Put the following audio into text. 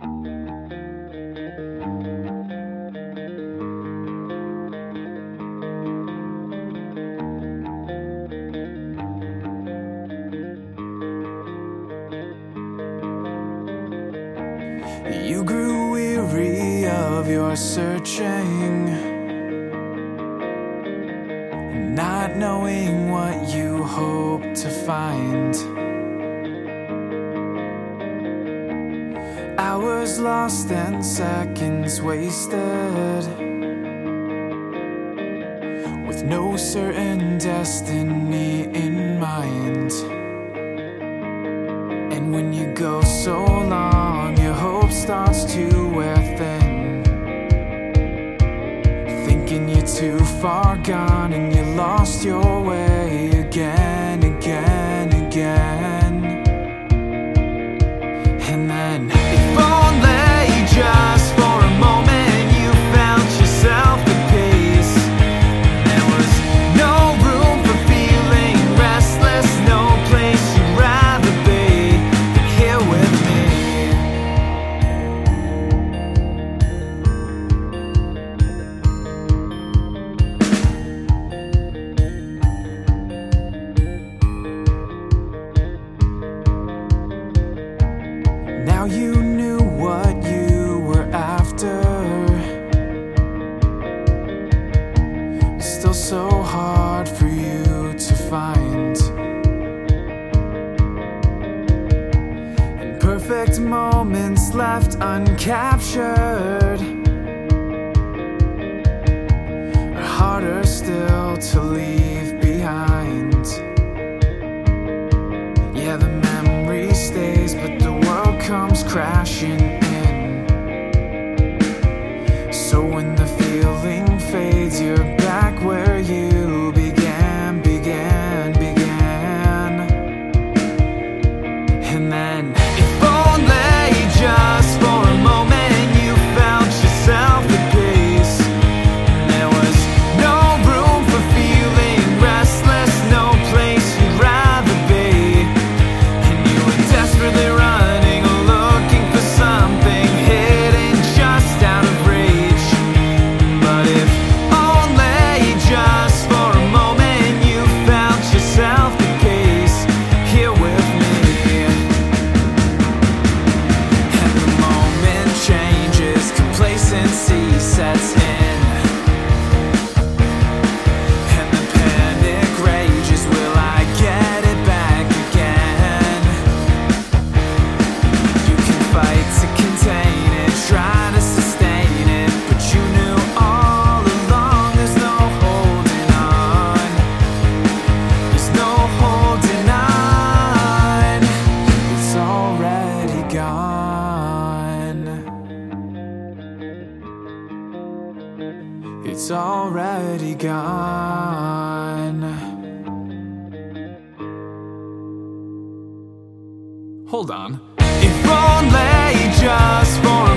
You grew weary of your searching, not knowing what you hope to find. Lost and seconds wasted, with no certain destiny in mind. And when you go so long, your hope starts to wear thin. Thinking you're too far gone and you lost your way again, again, again. You knew what you were after. Still so hard for you to find. And perfect moments left uncaptured are harder still to leave behind. Crashing in. So when the feeling fades, you're back where you complacency sets in. it's already gone. Hold on. If only just for